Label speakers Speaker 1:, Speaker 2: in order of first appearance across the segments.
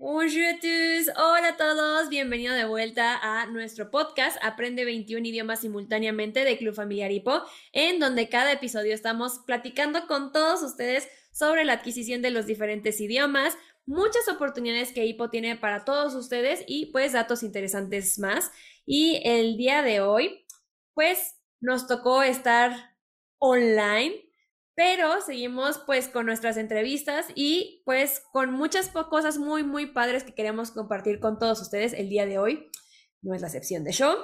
Speaker 1: Hola a todos, bienvenido de vuelta a nuestro podcast Aprende 21 idiomas simultáneamente de Club Familiar Hipo, en donde cada episodio estamos platicando con todos ustedes sobre la adquisición de los diferentes idiomas, muchas oportunidades que Hipo tiene para todos ustedes y pues datos interesantes más. Y el día de hoy, pues nos tocó estar online pero seguimos pues con nuestras entrevistas y pues con muchas cosas muy, muy padres que queremos compartir con todos ustedes el día de hoy. No es la excepción de show.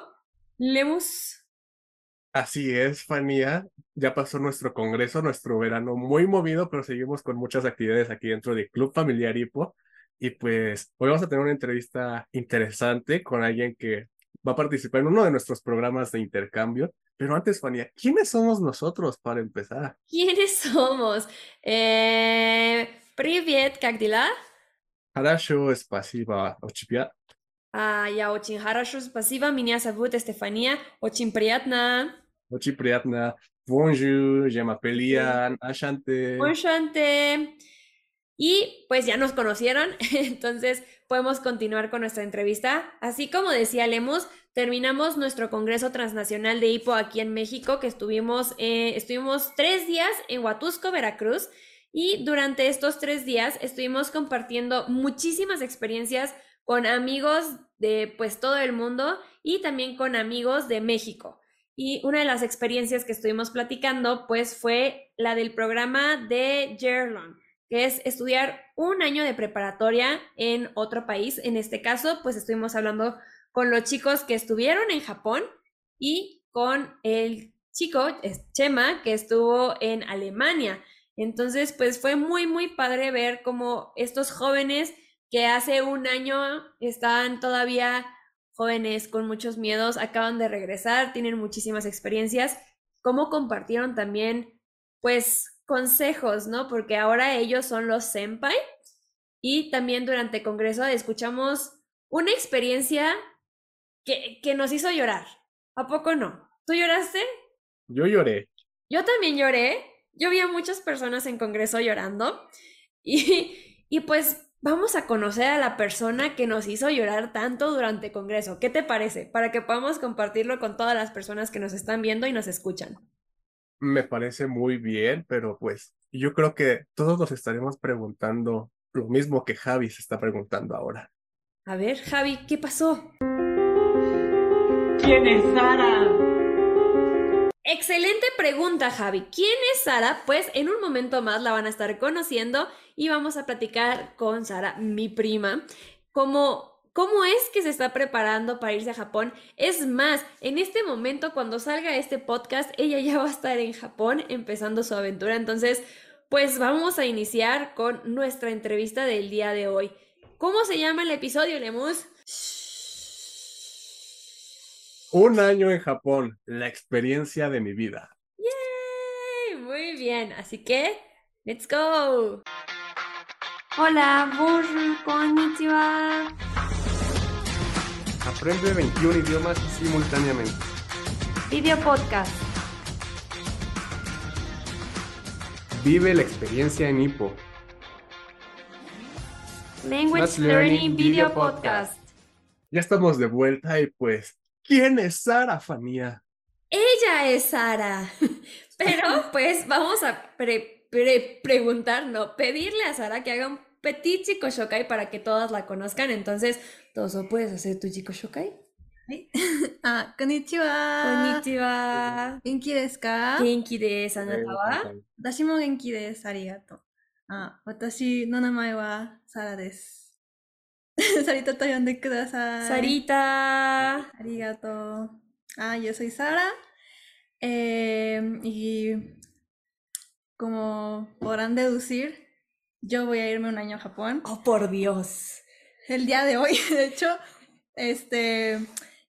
Speaker 1: Lemus.
Speaker 2: Así es, Fanía. Ya pasó nuestro congreso, nuestro verano muy movido, pero seguimos con muchas actividades aquí dentro del Club Familiar Hipo. Y pues hoy vamos a tener una entrevista interesante con alguien que va a participar en uno de nuestros programas de intercambio pero antes, Fania, ¿quiénes somos nosotros para empezar?
Speaker 1: ¿Quiénes somos? Eh, Привет, как дела?
Speaker 2: Хорошо, спасибо. Очень
Speaker 1: А, я очень хорошо, спасибо. Меня зовут Стефания. Очень приятно.
Speaker 2: Очень приятно. Bonjour, je m'appelle Ian.
Speaker 1: Ashante. Ashante. Y pues ya nos conocieron, entonces podemos continuar con nuestra entrevista. Así como decía Lemus, terminamos nuestro Congreso Transnacional de HIPO aquí en México, que estuvimos, eh, estuvimos tres días en Huatusco, Veracruz, y durante estos tres días estuvimos compartiendo muchísimas experiencias con amigos de pues todo el mundo y también con amigos de México. Y una de las experiencias que estuvimos platicando pues fue la del programa de Jerlon que es estudiar un año de preparatoria en otro país. En este caso, pues estuvimos hablando con los chicos que estuvieron en Japón y con el chico, Chema, que estuvo en Alemania. Entonces, pues fue muy, muy padre ver cómo estos jóvenes que hace un año estaban todavía jóvenes con muchos miedos, acaban de regresar, tienen muchísimas experiencias, cómo compartieron también, pues, consejos, ¿no? Porque ahora ellos son los senpai y también durante el Congreso escuchamos una experiencia que, que nos hizo llorar. ¿A poco no? ¿Tú lloraste?
Speaker 2: Yo lloré.
Speaker 1: Yo también lloré. Yo vi a muchas personas en Congreso llorando y, y pues vamos a conocer a la persona que nos hizo llorar tanto durante Congreso. ¿Qué te parece? Para que podamos compartirlo con todas las personas que nos están viendo y nos escuchan
Speaker 2: me parece muy bien, pero pues yo creo que todos nos estaremos preguntando lo mismo que Javi se está preguntando ahora.
Speaker 1: A ver, Javi, ¿qué pasó?
Speaker 3: ¿Quién es Sara?
Speaker 1: Excelente pregunta, Javi. ¿Quién es Sara? Pues en un momento más la van a estar conociendo y vamos a platicar con Sara, mi prima, como cómo es que se está preparando para irse a Japón. Es más, en este momento, cuando salga este podcast, ella ya va a estar en Japón empezando su aventura. Entonces, pues vamos a iniciar con nuestra entrevista del día de hoy. ¿Cómo se llama el episodio, Lemus?
Speaker 2: Un año en Japón, la experiencia de mi vida.
Speaker 1: ¡Yay! Muy bien, así que, let's go.
Speaker 4: Hola, bonjour, konnichiwa.
Speaker 2: Aprende 21 idiomas simultáneamente.
Speaker 4: Video podcast.
Speaker 2: Vive la experiencia en Hippo.
Speaker 4: Language Learning Video Podcast.
Speaker 2: Ya estamos de vuelta y pues, ¿quién es Sara, Fanía?
Speaker 1: Ella es Sara. Pero pues vamos a preguntar, no, pedirle a Sara que haga un Petit Chico Shokai para que todas la conozcan. Entonces, Toso, ¿puedes hacer tu Chico Shokai?
Speaker 5: ¿Sí? ah, konnichiwa. Konnichiwa. Genki desu ka? Genki desu, anata wa? Watashi mo genki desu, arigato. Ah, watashi no namae wa Sara desu.
Speaker 1: Sarita
Speaker 5: to yonde kudasai. Sarita. Arigato. Ah, yo soy Sara. Eh, y como podrán deducir, yo voy a irme un año a Japón.
Speaker 1: Oh, por Dios.
Speaker 5: El día de hoy, de hecho, este,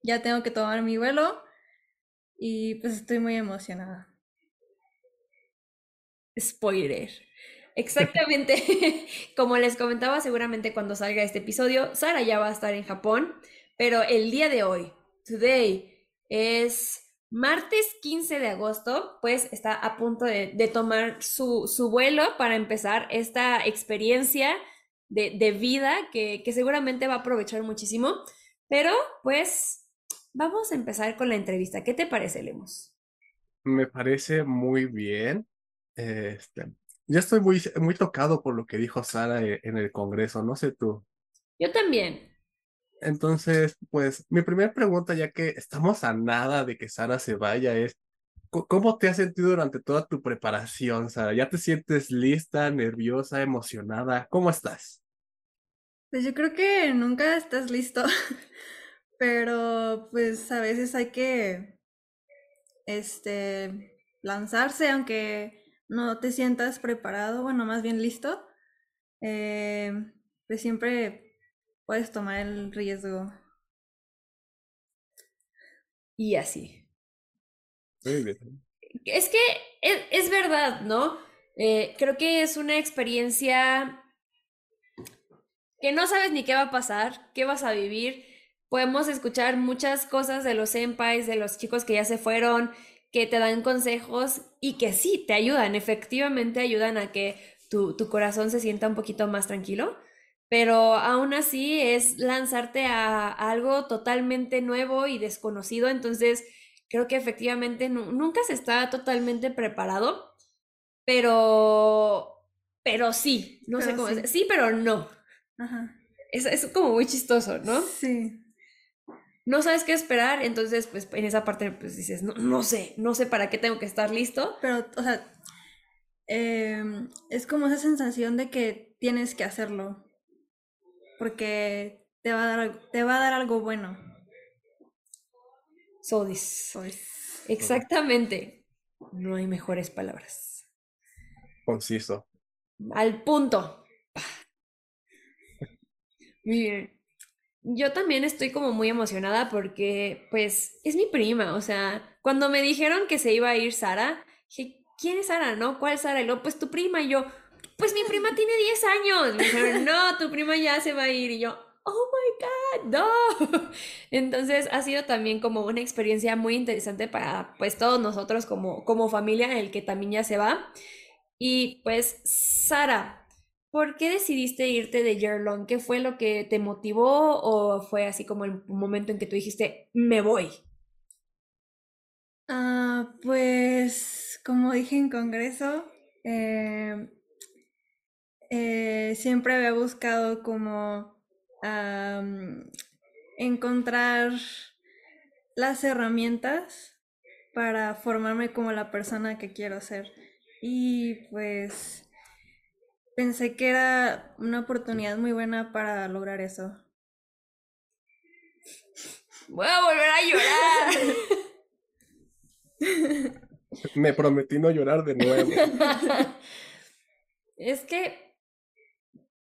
Speaker 5: ya tengo que tomar mi vuelo y pues estoy muy emocionada.
Speaker 1: Spoiler. Exactamente. Como les comentaba, seguramente cuando salga este episodio, Sara ya va a estar en Japón, pero el día de hoy, today, es martes 15 de agosto, pues está a punto de, de tomar su, su vuelo para empezar esta experiencia de, de vida que, que seguramente va a aprovechar muchísimo. Pero pues vamos a empezar con la entrevista. ¿Qué te parece, Lemos?
Speaker 2: Me parece muy bien. Este, yo estoy muy, muy tocado por lo que dijo Sara e- en el Congreso, no sé tú.
Speaker 1: Yo también.
Speaker 2: Entonces, pues mi primera pregunta, ya que estamos a nada de que Sara se vaya, es, ¿cómo te has sentido durante toda tu preparación, Sara? ¿Ya te sientes lista, nerviosa, emocionada? ¿Cómo estás?
Speaker 5: Pues yo creo que nunca estás listo, pero pues a veces hay que, este, lanzarse aunque no te sientas preparado, bueno, más bien listo, eh, pues siempre puedes tomar el riesgo.
Speaker 1: Y así.
Speaker 2: Muy bien.
Speaker 1: Es que es, es verdad, ¿no? Eh, creo que es una experiencia que no sabes ni qué va a pasar, qué vas a vivir. Podemos escuchar muchas cosas de los senpais, de los chicos que ya se fueron, que te dan consejos y que sí, te ayudan, efectivamente ayudan a que tu, tu corazón se sienta un poquito más tranquilo, pero aún así es lanzarte a, a algo totalmente nuevo y desconocido, entonces creo que efectivamente nu- nunca se está totalmente preparado, pero, pero sí, no sé
Speaker 5: Pero
Speaker 1: cómo
Speaker 5: sí.
Speaker 1: sí, pero no.
Speaker 5: Ajá.
Speaker 1: Es, es como muy chistoso, ¿no?
Speaker 5: Sí.
Speaker 1: No sabes qué esperar, entonces pues en esa parte pues dices, no, no sé, no sé para qué tengo que estar listo.
Speaker 5: Pero, o sea, em, es como esa sensación de que tienes que hacerlo. Porque te va a dar, te va a dar algo bueno.
Speaker 1: So this.
Speaker 5: Pues.
Speaker 1: Exactamente. No hay mejores palabras.
Speaker 2: Conciso.
Speaker 1: Al punto. Muy bien. Yo también estoy como muy emocionada porque, pues, es mi prima. O sea, cuando me dijeron que se iba a ir Sara, dije, ¿quién es Sara? ¿No? ¿Cuál Sara? Y luego, pues tu prima. Y yo, pues mi prima tiene 10 años. Me dijeron, no, tu prima ya se va a ir. Y yo, oh my God, no. Entonces ha sido también como una experiencia muy interesante para, pues, todos nosotros como, como familia, en el que también ya se va. Y pues, Sara. ¿Por qué decidiste irte de Yearlong? ¿Qué fue lo que te motivó o fue así como el momento en que tú dijiste, me voy?
Speaker 5: Ah, pues, como dije en Congreso, eh, eh, siempre había buscado como encontrar las herramientas para formarme como la persona que quiero ser. Y pues pensé que era una oportunidad muy buena para lograr eso.
Speaker 1: Voy a volver a llorar.
Speaker 2: Me prometí no llorar de nuevo.
Speaker 1: Es que,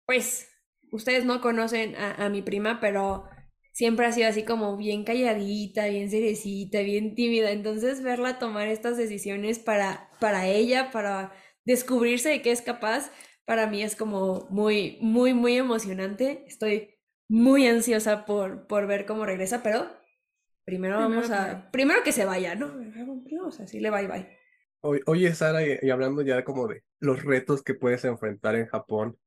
Speaker 1: pues, ustedes no conocen a, a mi prima, pero siempre ha sido así como bien calladita, bien cerecita, bien tímida. Entonces, verla tomar estas decisiones para, para ella, para descubrirse de qué es capaz, para mí es como muy, muy, muy emocionante. Estoy muy ansiosa por, por ver cómo regresa, pero primero
Speaker 5: Primero
Speaker 1: vamos a,
Speaker 5: primero.
Speaker 1: primero que se vaya, ¿no? Vamos a decirle bye bye.
Speaker 2: Oye, Sara, y, y hablando ya como de los retos que puedes enfrentar en Japón,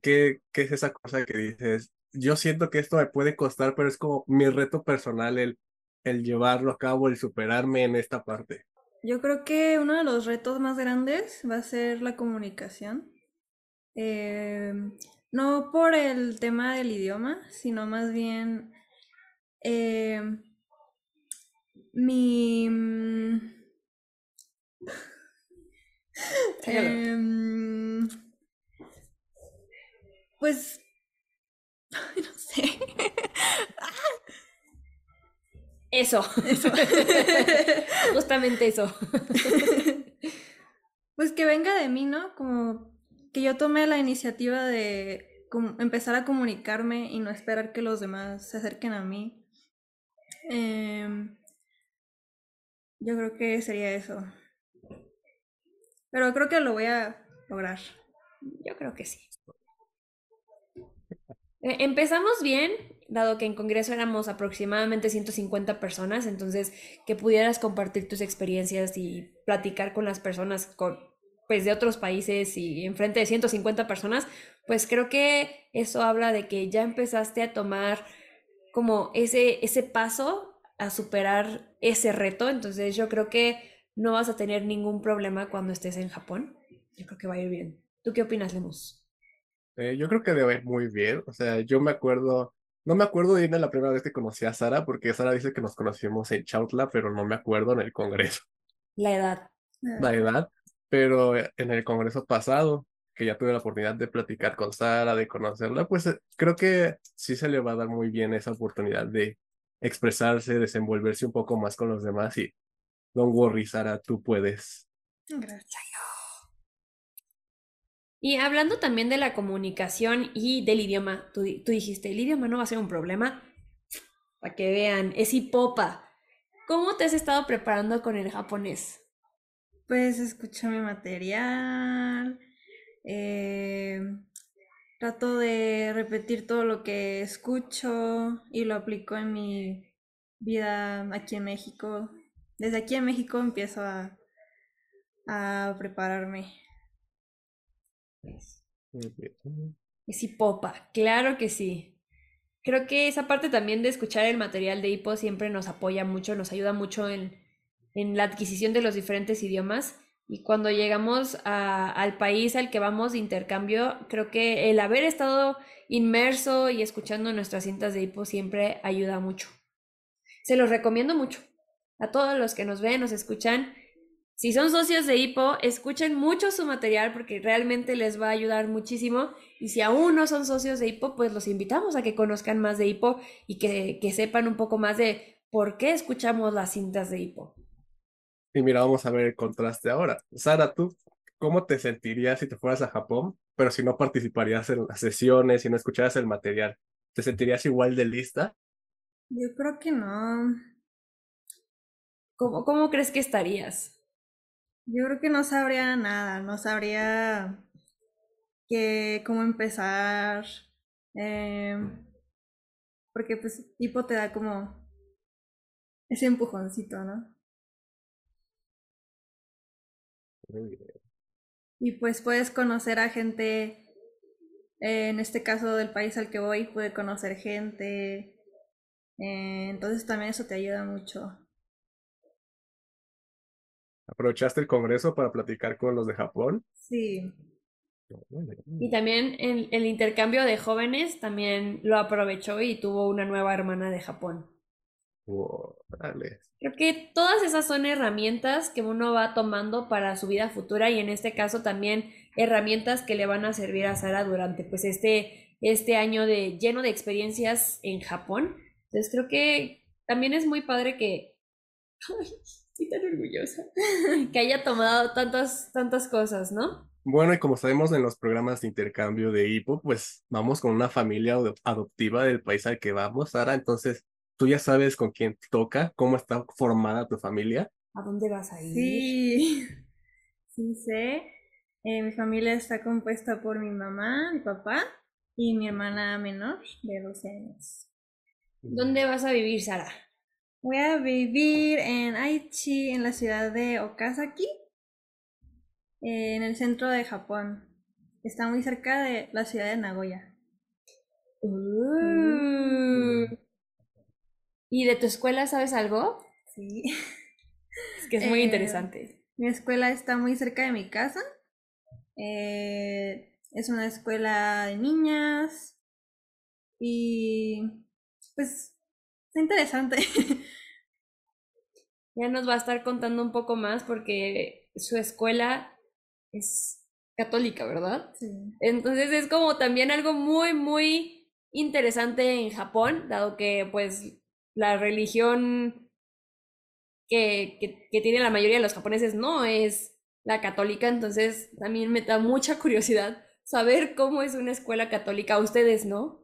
Speaker 2: ¿qué, qué es esa cosa que dices? Yo siento que esto me puede costar, pero es como mi reto personal el, el llevarlo a cabo, el superarme en esta parte.
Speaker 5: Yo creo que uno de los retos más grandes va a ser la comunicación. Eh, no por el tema del idioma, sino más bien eh, mi... mm, em, pues... No sé.
Speaker 1: Eso. Justamente eso.
Speaker 5: Pues que venga de mí, ¿no? Como que yo tome la iniciativa de empezar a comunicarme y no esperar que los demás se acerquen a mí. Em, yo creo que sería eso. Pero creo que lo voy a lograr.
Speaker 1: Yo creo que sí. Eh, Empezamos bien, dado que en Congreso éramos aproximadamente 150 personas, entonces que pudieras compartir tus experiencias y platicar con las personas pues, de otros países y enfrente de 150 personas pues creo que eso habla de que ya empezaste a tomar como ese, ese paso a superar ese reto. Entonces yo creo que no vas a tener ningún problema cuando estés en Japón. Yo creo que va a ir bien. ¿Tú qué opinas, Lemus?
Speaker 2: Eh, yo creo que debe ir muy bien. O sea, yo me acuerdo, no me acuerdo de ir la primera vez que conocí a Sara, porque Sara dice que nos conocimos en Chautla, pero no me acuerdo en el Congreso.
Speaker 1: La edad.
Speaker 2: La edad, pero en el Congreso pasado, que ya tuve la oportunidad de platicar con Sara, de conocerla, pues eh, creo que sí se le va a dar muy bien esa oportunidad de expresarse, desenvolverse un poco más con los demás y don't worry, Sara, tú puedes.
Speaker 5: Gracias.
Speaker 1: Y hablando también de la comunicación y del idioma, tú, tú dijiste, el idioma no va a ser un problema. Para que vean, es hipopa. ¿Cómo te has estado preparando con el japonés?
Speaker 5: Pues escucho mi material, eh, trato de repetir todo lo que escucho y lo aplico en mi vida aquí en México. Desde aquí en México empiezo a, a prepararme.
Speaker 1: Es hipopa, claro que sí. Creo que esa parte también de escuchar el material de hipo siempre nos apoya mucho, nos ayuda mucho en, en la adquisición de los diferentes idiomas. Y cuando llegamos a, al país al que vamos de intercambio, creo que el haber estado inmerso y escuchando nuestras cintas de hipo siempre ayuda mucho. Se los recomiendo mucho. A todos los que nos ven, nos escuchan, si son socios de Hipo, escuchen mucho su material porque realmente les va a ayudar muchísimo. Y si aún no son socios de Hipo, pues los invitamos a que conozcan más de Hipo y que, que sepan un poco más de por qué escuchamos las cintas de Hipo.
Speaker 2: Y mira, vamos a ver el contraste ahora. Sara, ¿tú cómo te sentirías si te fueras a Japón, pero si no participarías en las sesiones, si no escucharas el material? ¿Te sentirías igual de lista?
Speaker 5: Yo creo que no.
Speaker 1: ¿Cómo, cómo crees que estarías?
Speaker 5: Yo creo que no sabría nada, no sabría que cómo empezar. eh, porque pues tipo te da como ese empujoncito, ¿no? Y pues puedes conocer a gente, eh, en este caso del país al que voy, pude conocer gente. eh, entonces también eso te ayuda mucho.
Speaker 2: ¿Aprovechaste el congreso para platicar con los de Japón?
Speaker 5: Sí.
Speaker 1: Y también el, el intercambio de jóvenes también lo aprovechó y tuvo una nueva hermana de Japón.
Speaker 2: Wow, dale.
Speaker 1: Creo que todas esas son herramientas que uno va tomando para su vida futura y en este caso también herramientas que le van a servir a Sara durante pues este, este año de lleno de experiencias en Japón. Entonces creo que también es muy padre que estoy tan orgullosa que haya tomado tantas tantas cosas, ¿no?
Speaker 2: Bueno, y como sabemos en los programas de intercambio de IPO, pues vamos con una familia ado- adoptiva del país al que vamos, Sara. Entonces, tú ya sabes con quién toca, cómo está formada tu familia.
Speaker 1: ¿A dónde vas a ir?
Speaker 5: Sí, sí sé. Eh, mi familia está compuesta por mi mamá, mi papá y mi hermana menor de 12 años.
Speaker 1: ¿Dónde vas a vivir, Sara?
Speaker 5: Voy a vivir en Aichi, en la ciudad de Okazaki, en el centro de Japón. Está muy cerca de la ciudad de Nagoya.
Speaker 1: Uh. ¿Y de tu escuela sabes algo?
Speaker 5: Sí.
Speaker 1: Es que es muy
Speaker 5: Eh,
Speaker 1: interesante.
Speaker 5: Mi escuela está muy cerca de mi casa. Eh, es una escuela de niñas. Y pues está interesante.
Speaker 1: Ya nos va a estar contando un poco más porque su escuela es católica, ¿verdad?
Speaker 5: Sí.
Speaker 1: Entonces es como también algo muy, muy interesante en Japón, dado que pues la religión que, que, que tiene la mayoría de los japoneses no es la católica, entonces también me da mucha curiosidad saber cómo es una escuela católica, ustedes, ¿no?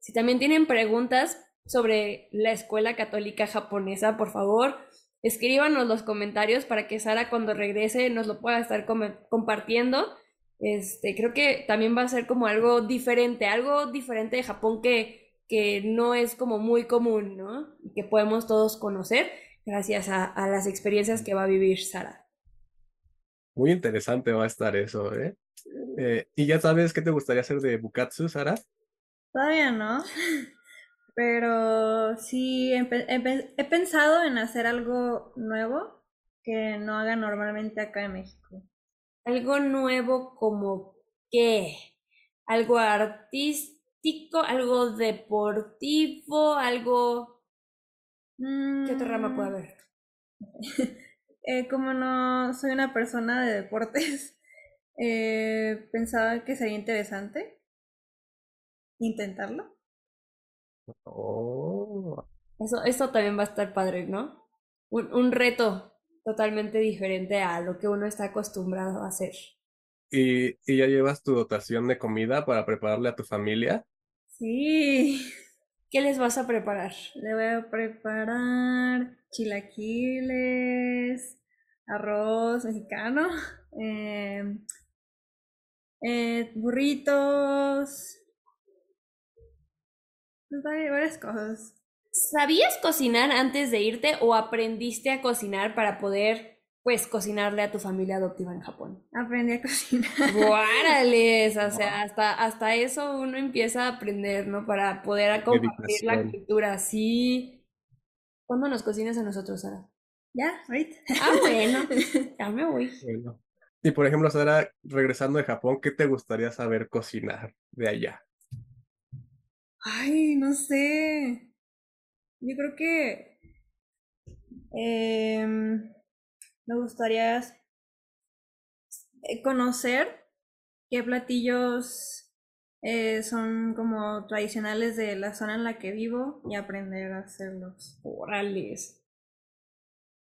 Speaker 1: Si también tienen preguntas sobre la escuela católica japonesa, por favor, escríbanos los comentarios para que Sara cuando regrese nos lo pueda estar compartiendo. Este, creo que también va a ser como algo diferente, algo diferente de Japón que, que no es como muy común, ¿no? Y que podemos todos conocer gracias a, a las experiencias que va a vivir Sara.
Speaker 2: Muy interesante va a estar eso, ¿eh? Eh, ¿Y ya sabes qué te gustaría hacer de Bukatsu, Sara?
Speaker 5: Todavía no, pero sí he, pe- he pe- he pensado en hacer algo nuevo que no haga normalmente acá en México.
Speaker 1: Algo nuevo como qué? Algo artístico, algo deportivo, algo... ¿Qué otra rama puede
Speaker 5: Mm,
Speaker 1: haber?
Speaker 5: eh, como no soy una persona de deportes, eh, pensaba que sería interesante intentarlo.
Speaker 2: Oh,
Speaker 1: Eso, eso también va a estar padre, ¿no? Un, un reto totalmente diferente a lo que uno está acostumbrado a hacer.
Speaker 2: ¿Y, y ya llevas tu dotación de comida para prepararle a tu familia?
Speaker 5: Sí,
Speaker 1: ¿Qué les vas a preparar?
Speaker 5: le voy a preparar chilaquiles, arroz mexicano, em, eh, burritos, pues, vari- varias cosas.
Speaker 1: ¿Sabías cocinar antes de irte o aprendiste a cocinar para poder, pues, cocinarle a tu familia adoptiva en Japón?
Speaker 5: Aprendí a cocinar.
Speaker 1: ¡Guárales! O sea, hasta, hasta eso uno empieza a aprender, ¿no? Para poder compartir la cultura. Sí. ¿Cuándo nos cocinas a nosotros, Sara?
Speaker 5: Ya, ahorita.
Speaker 1: Ah, bueno, ya me voy.
Speaker 2: Bueno. Y por ejemplo, Sara, regresando de Japón, ¿qué te gustaría saber cocinar de allá?
Speaker 5: Ay, no sé. Yo creo que em, me gustaría eh, conocer qué platillos eh, son como tradicionales de la zona en la que vivo y aprender a hacerlos.
Speaker 1: Órales.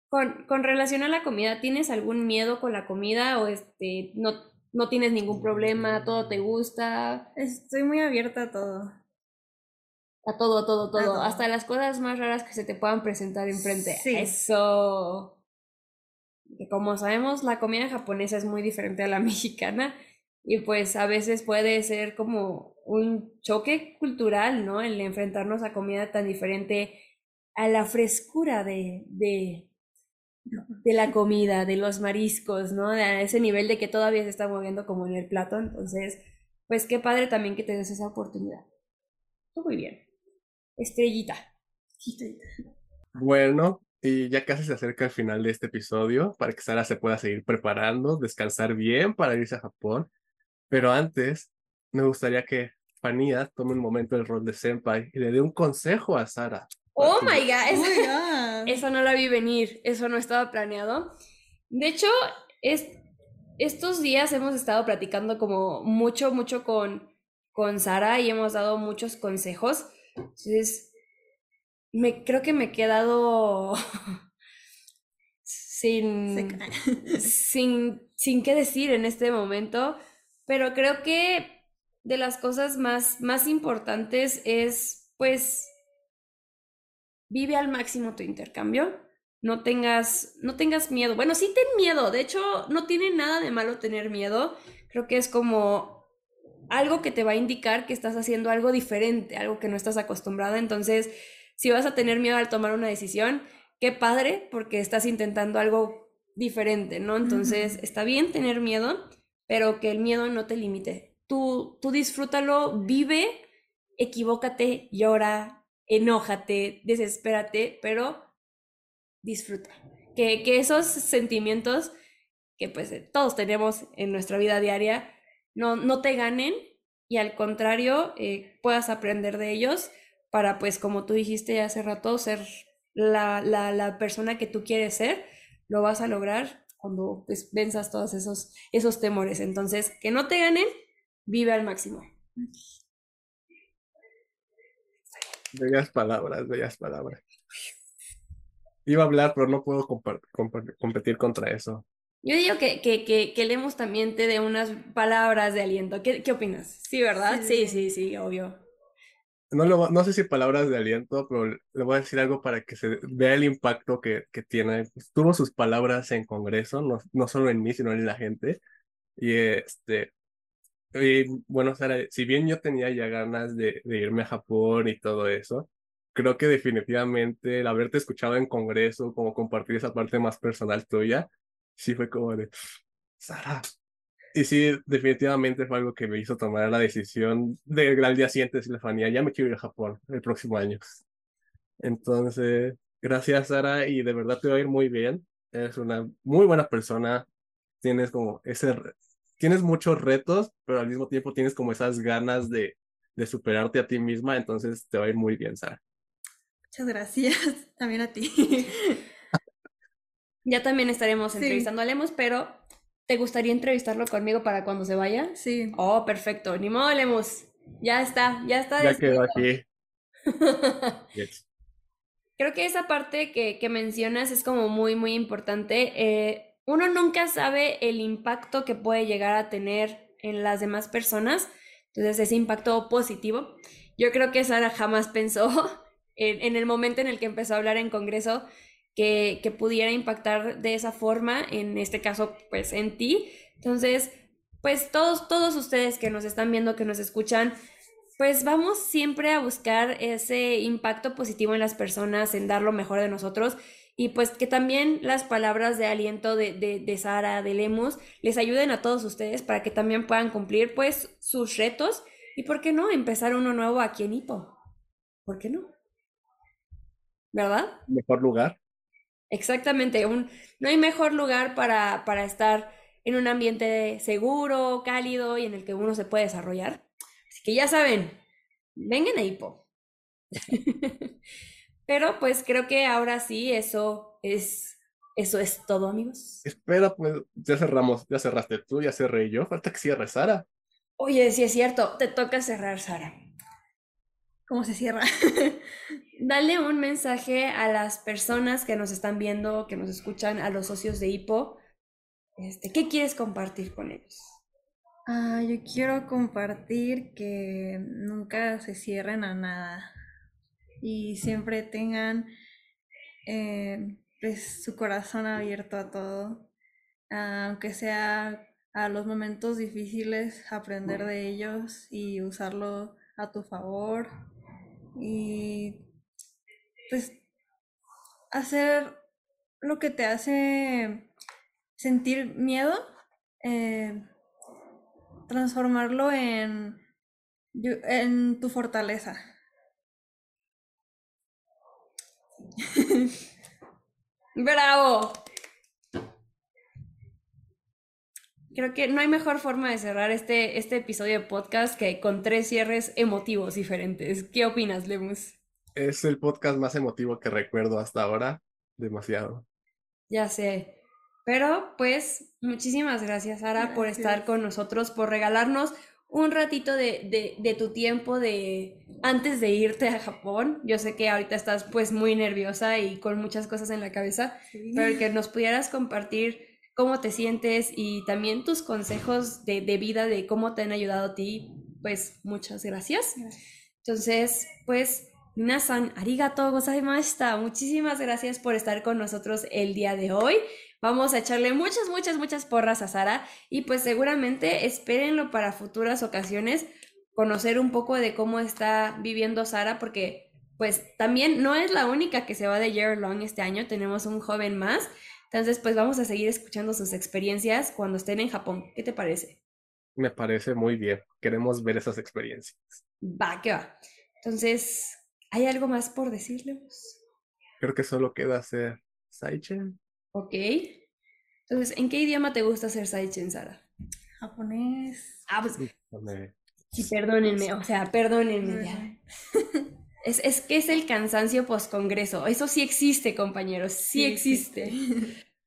Speaker 1: Con, con relación a la comida, ¿tienes algún miedo con la comida o este no, no tienes ningún problema, todo te gusta?
Speaker 5: Estoy muy abierta a todo.
Speaker 1: A todo, todo, todo.
Speaker 5: todo.
Speaker 1: Hasta las cosas más raras que se te puedan presentar enfrente.
Speaker 5: Sí.
Speaker 1: Eso. Como sabemos, la comida japonesa es muy diferente a la mexicana y pues a veces puede ser como un choque cultural, ¿no? El enfrentarnos a comida tan diferente a la frescura de, de, de la comida, de los mariscos, ¿no? A ese nivel de que todavía se está moviendo como en el plato. Entonces, pues qué padre también que te des esa oportunidad. Muy bien. Estrellita.
Speaker 2: Bueno, y ya casi se acerca el final de este episodio para que Sara se pueda seguir preparando, descansar bien para irse a Japón. Pero antes, me gustaría que Fania tome un momento el rol de Senpai y le dé un consejo a Sara.
Speaker 1: Oh my god,
Speaker 5: Oh
Speaker 1: eso,
Speaker 5: my God.
Speaker 1: eso no la vi venir, eso no estaba planeado. De hecho, es, estos días hemos estado platicando como mucho, mucho con, con Sara y hemos dado muchos consejos. Entonces, me, creo que me he quedado sin, sin, sin qué decir en este momento, pero creo que de las cosas más, más importantes es, pues, vive al máximo tu intercambio. No tengas, no tengas miedo. Bueno, sí ten miedo. De hecho, no tiene nada de malo tener miedo. Creo que es como algo que te va a indicar que estás haciendo algo diferente, algo que no estás acostumbrada. Entonces, si vas a tener miedo al tomar una decisión, qué padre, porque estás intentando algo diferente, ¿no? Entonces, está bien tener miedo, pero que el miedo no te limite. Tú, tú disfrútalo, vive, equivócate, llora, enójate, desespérate, pero disfruta. Que, que esos sentimientos que pues todos tenemos en nuestra vida diaria no, no te ganen y al contrario eh, puedas aprender de ellos para pues como tú dijiste hace rato ser la, la, la persona que tú quieres ser, lo vas a lograr cuando pues venzas todos esos, esos temores. Entonces, que no te ganen, vive al máximo.
Speaker 2: Bellas palabras, bellas palabras. Iba a hablar, pero no puedo competir contra eso.
Speaker 1: Yo digo que, que, que, que Lemus también te dé unas palabras de aliento. ¿Qué, qué opinas? Sí, ¿verdad? Sí,
Speaker 5: Sí.
Speaker 1: sí, sí, obvio.
Speaker 2: No, lo no sé si palabras de aliento, pero le voy a decir algo para que se vea el impacto que, que tiene. Tuvo sus palabras en Congreso, no, no solo en mí, sino en la gente. Y este, y, bueno, Sara, si bien yo tenía ya ganas de, de irme a Japón y todo eso, creo que definitivamente el haberte escuchado en Congreso, como compartir esa parte más personal tuya, sí fue como de, Sara, Y sí, definitivamente fue algo que me hizo tomar la decisión de al día siguiente decirle a Fanny, ya me quiero ir a Japón el próximo año. Entonces, gracias Sara y de verdad te va a ir muy bien. Eres una muy buena persona. Tienes como ese, tienes muchos retos, pero al mismo tiempo tienes como esas ganas de, de superarte a ti misma. Entonces te va a ir muy bien, Sara.
Speaker 5: Muchas gracias. También a ti.
Speaker 1: Ya también estaremos entrevistando a Lemus, pero ¿te gustaría entrevistarlo conmigo para cuando se vaya?
Speaker 5: Sí.
Speaker 1: Oh, perfecto. Ni modo, Lemus. Ya está, ya está.
Speaker 2: Ya quedó aquí.
Speaker 1: Creo que esa parte que, que, mencionas es como muy, muy importante. Eh, uno nunca sabe el impacto que puede llegar a tener en las demás personas. Entonces, ese impacto positivo. Yo creo que Sara jamás pensó en, en el momento en el que empezó a hablar en Congreso que, pudiera impactar de esa forma, en este caso, pues en ti. Entonces, pues todos, todos ustedes que nos están viendo, que nos escuchan, pues vamos siempre a buscar ese impacto positivo en las personas, en dar lo mejor de nosotros y pues que también las palabras de aliento de, de, de Sara, de Lemus, les ayuden a todos ustedes para que también puedan cumplir pues sus retos y, ¿por qué no?, empezar uno nuevo aquí en Hipo. ¿Por qué no? ¿Verdad?
Speaker 2: Mejor lugar.
Speaker 1: Exactamente, un, no hay mejor lugar para, para estar en un ambiente seguro, cálido y en el que uno se puede desarrollar. Así que ya saben, vengan a Hipo. Pero pues creo que ahora sí, eso es, eso es todo, amigos.
Speaker 2: Espera, pues ya cerramos, ya cerraste tú, ya cerré yo, falta que cierre Sara.
Speaker 1: Oye, sí es cierto, te toca cerrar, Sara.
Speaker 5: ¿Cómo se cierra?
Speaker 1: Dale un mensaje a las personas que nos están viendo, que nos escuchan, a los socios de Hipo. Este, ¿Qué quieres compartir con ellos?
Speaker 5: Ah, yo quiero compartir que nunca se cierren a nada y siempre tengan eh, pues, su corazón abierto a todo, aunque sea a los momentos difíciles, aprender de ellos y usarlo a tu favor y pues hacer lo que te hace sentir miedo. Eh, transformarlo en, en tu fortaleza.
Speaker 1: ¡Bravo! Creo que no hay mejor forma de cerrar este, este episodio de podcast que con tres cierres emotivos diferentes. ¿Qué opinas, Lemus?
Speaker 2: Es el podcast más emotivo que recuerdo hasta ahora. Demasiado.
Speaker 1: Ya sé. Pero pues muchísimas gracias, Sara, gracias. por estar con nosotros, por regalarnos un ratito de, de, de, tu tiempo de antes de irte a Japón. Yo sé que ahorita estás pues muy nerviosa y con muchas cosas en la cabeza, sí. pero que nos pudieras compartir cómo te sientes y también tus consejos de, de vida de cómo te han ayudado a ti, pues muchas gracias. gracias. Entonces, pues Minasan, arigato gozaimashita. Muchísimas gracias por estar con nosotros el día de hoy. Vamos a echarle muchas, muchas, muchas porras a Sara y pues seguramente espérenlo para futuras ocasiones, conocer un poco de cómo está viviendo Sara, porque pues también no es la única que se va de Year Long este año, tenemos un joven más, entonces pues vamos a seguir escuchando sus experiencias cuando estén en Japón. ¿Qué te parece?
Speaker 2: Me parece muy bien, queremos ver esas experiencias.
Speaker 1: Va, que va. Entonces, ¿hay algo más por decirles?
Speaker 2: Creo que solo queda hacer Saichen.
Speaker 1: Ok. Entonces, ¿en qué idioma te gusta hacer Saichen, Sara?
Speaker 5: Japonés.
Speaker 1: Ah, pues. Sí, perdónenme, o sea, perdónenme ya. Es, es que es el cansancio post-congreso. Eso sí existe, compañeros. Sí, sí existe.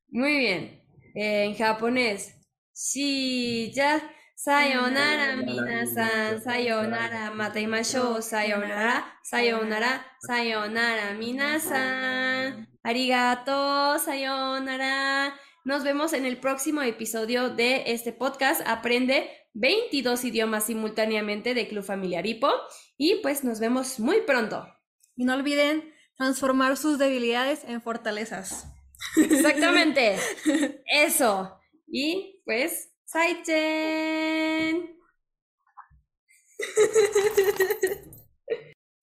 Speaker 1: Muy bien. Eh, en japonés. Sí, ya. Sayonara, minasan. Sayonara, mataimashou. Sayonara, sayonara, sayonara, minasan. Arigato, sayonara. Nos vemos en el próximo episodio de este podcast. Aprende 22 idiomas simultáneamente de Club Familiar Hipo. Y pues nos vemos muy pronto.
Speaker 5: Y no olviden transformar sus debilidades en fortalezas.
Speaker 1: Exactamente. Eso. Y pues, Saichen.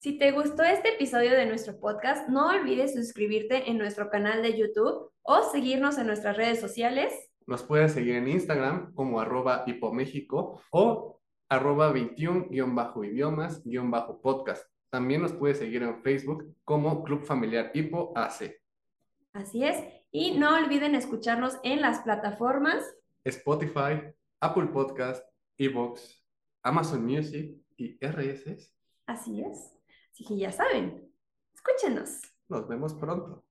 Speaker 1: Si te gustó este episodio de nuestro podcast, no olvides suscribirte en nuestro canal de YouTube o seguirnos en nuestras redes sociales.
Speaker 2: nos pueden seguir en Instagram como arroba hipoméxico o arroba 21-idiomas-podcast. También nos puede seguir en Facebook como Club Familiar Hipo AC.
Speaker 1: Así es. Y no olviden escucharnos en las plataformas
Speaker 2: Spotify, Apple Podcast, Evox, Amazon Music y RSS.
Speaker 1: Así es. Así que ya saben, escúchenos.
Speaker 2: Nos vemos pronto.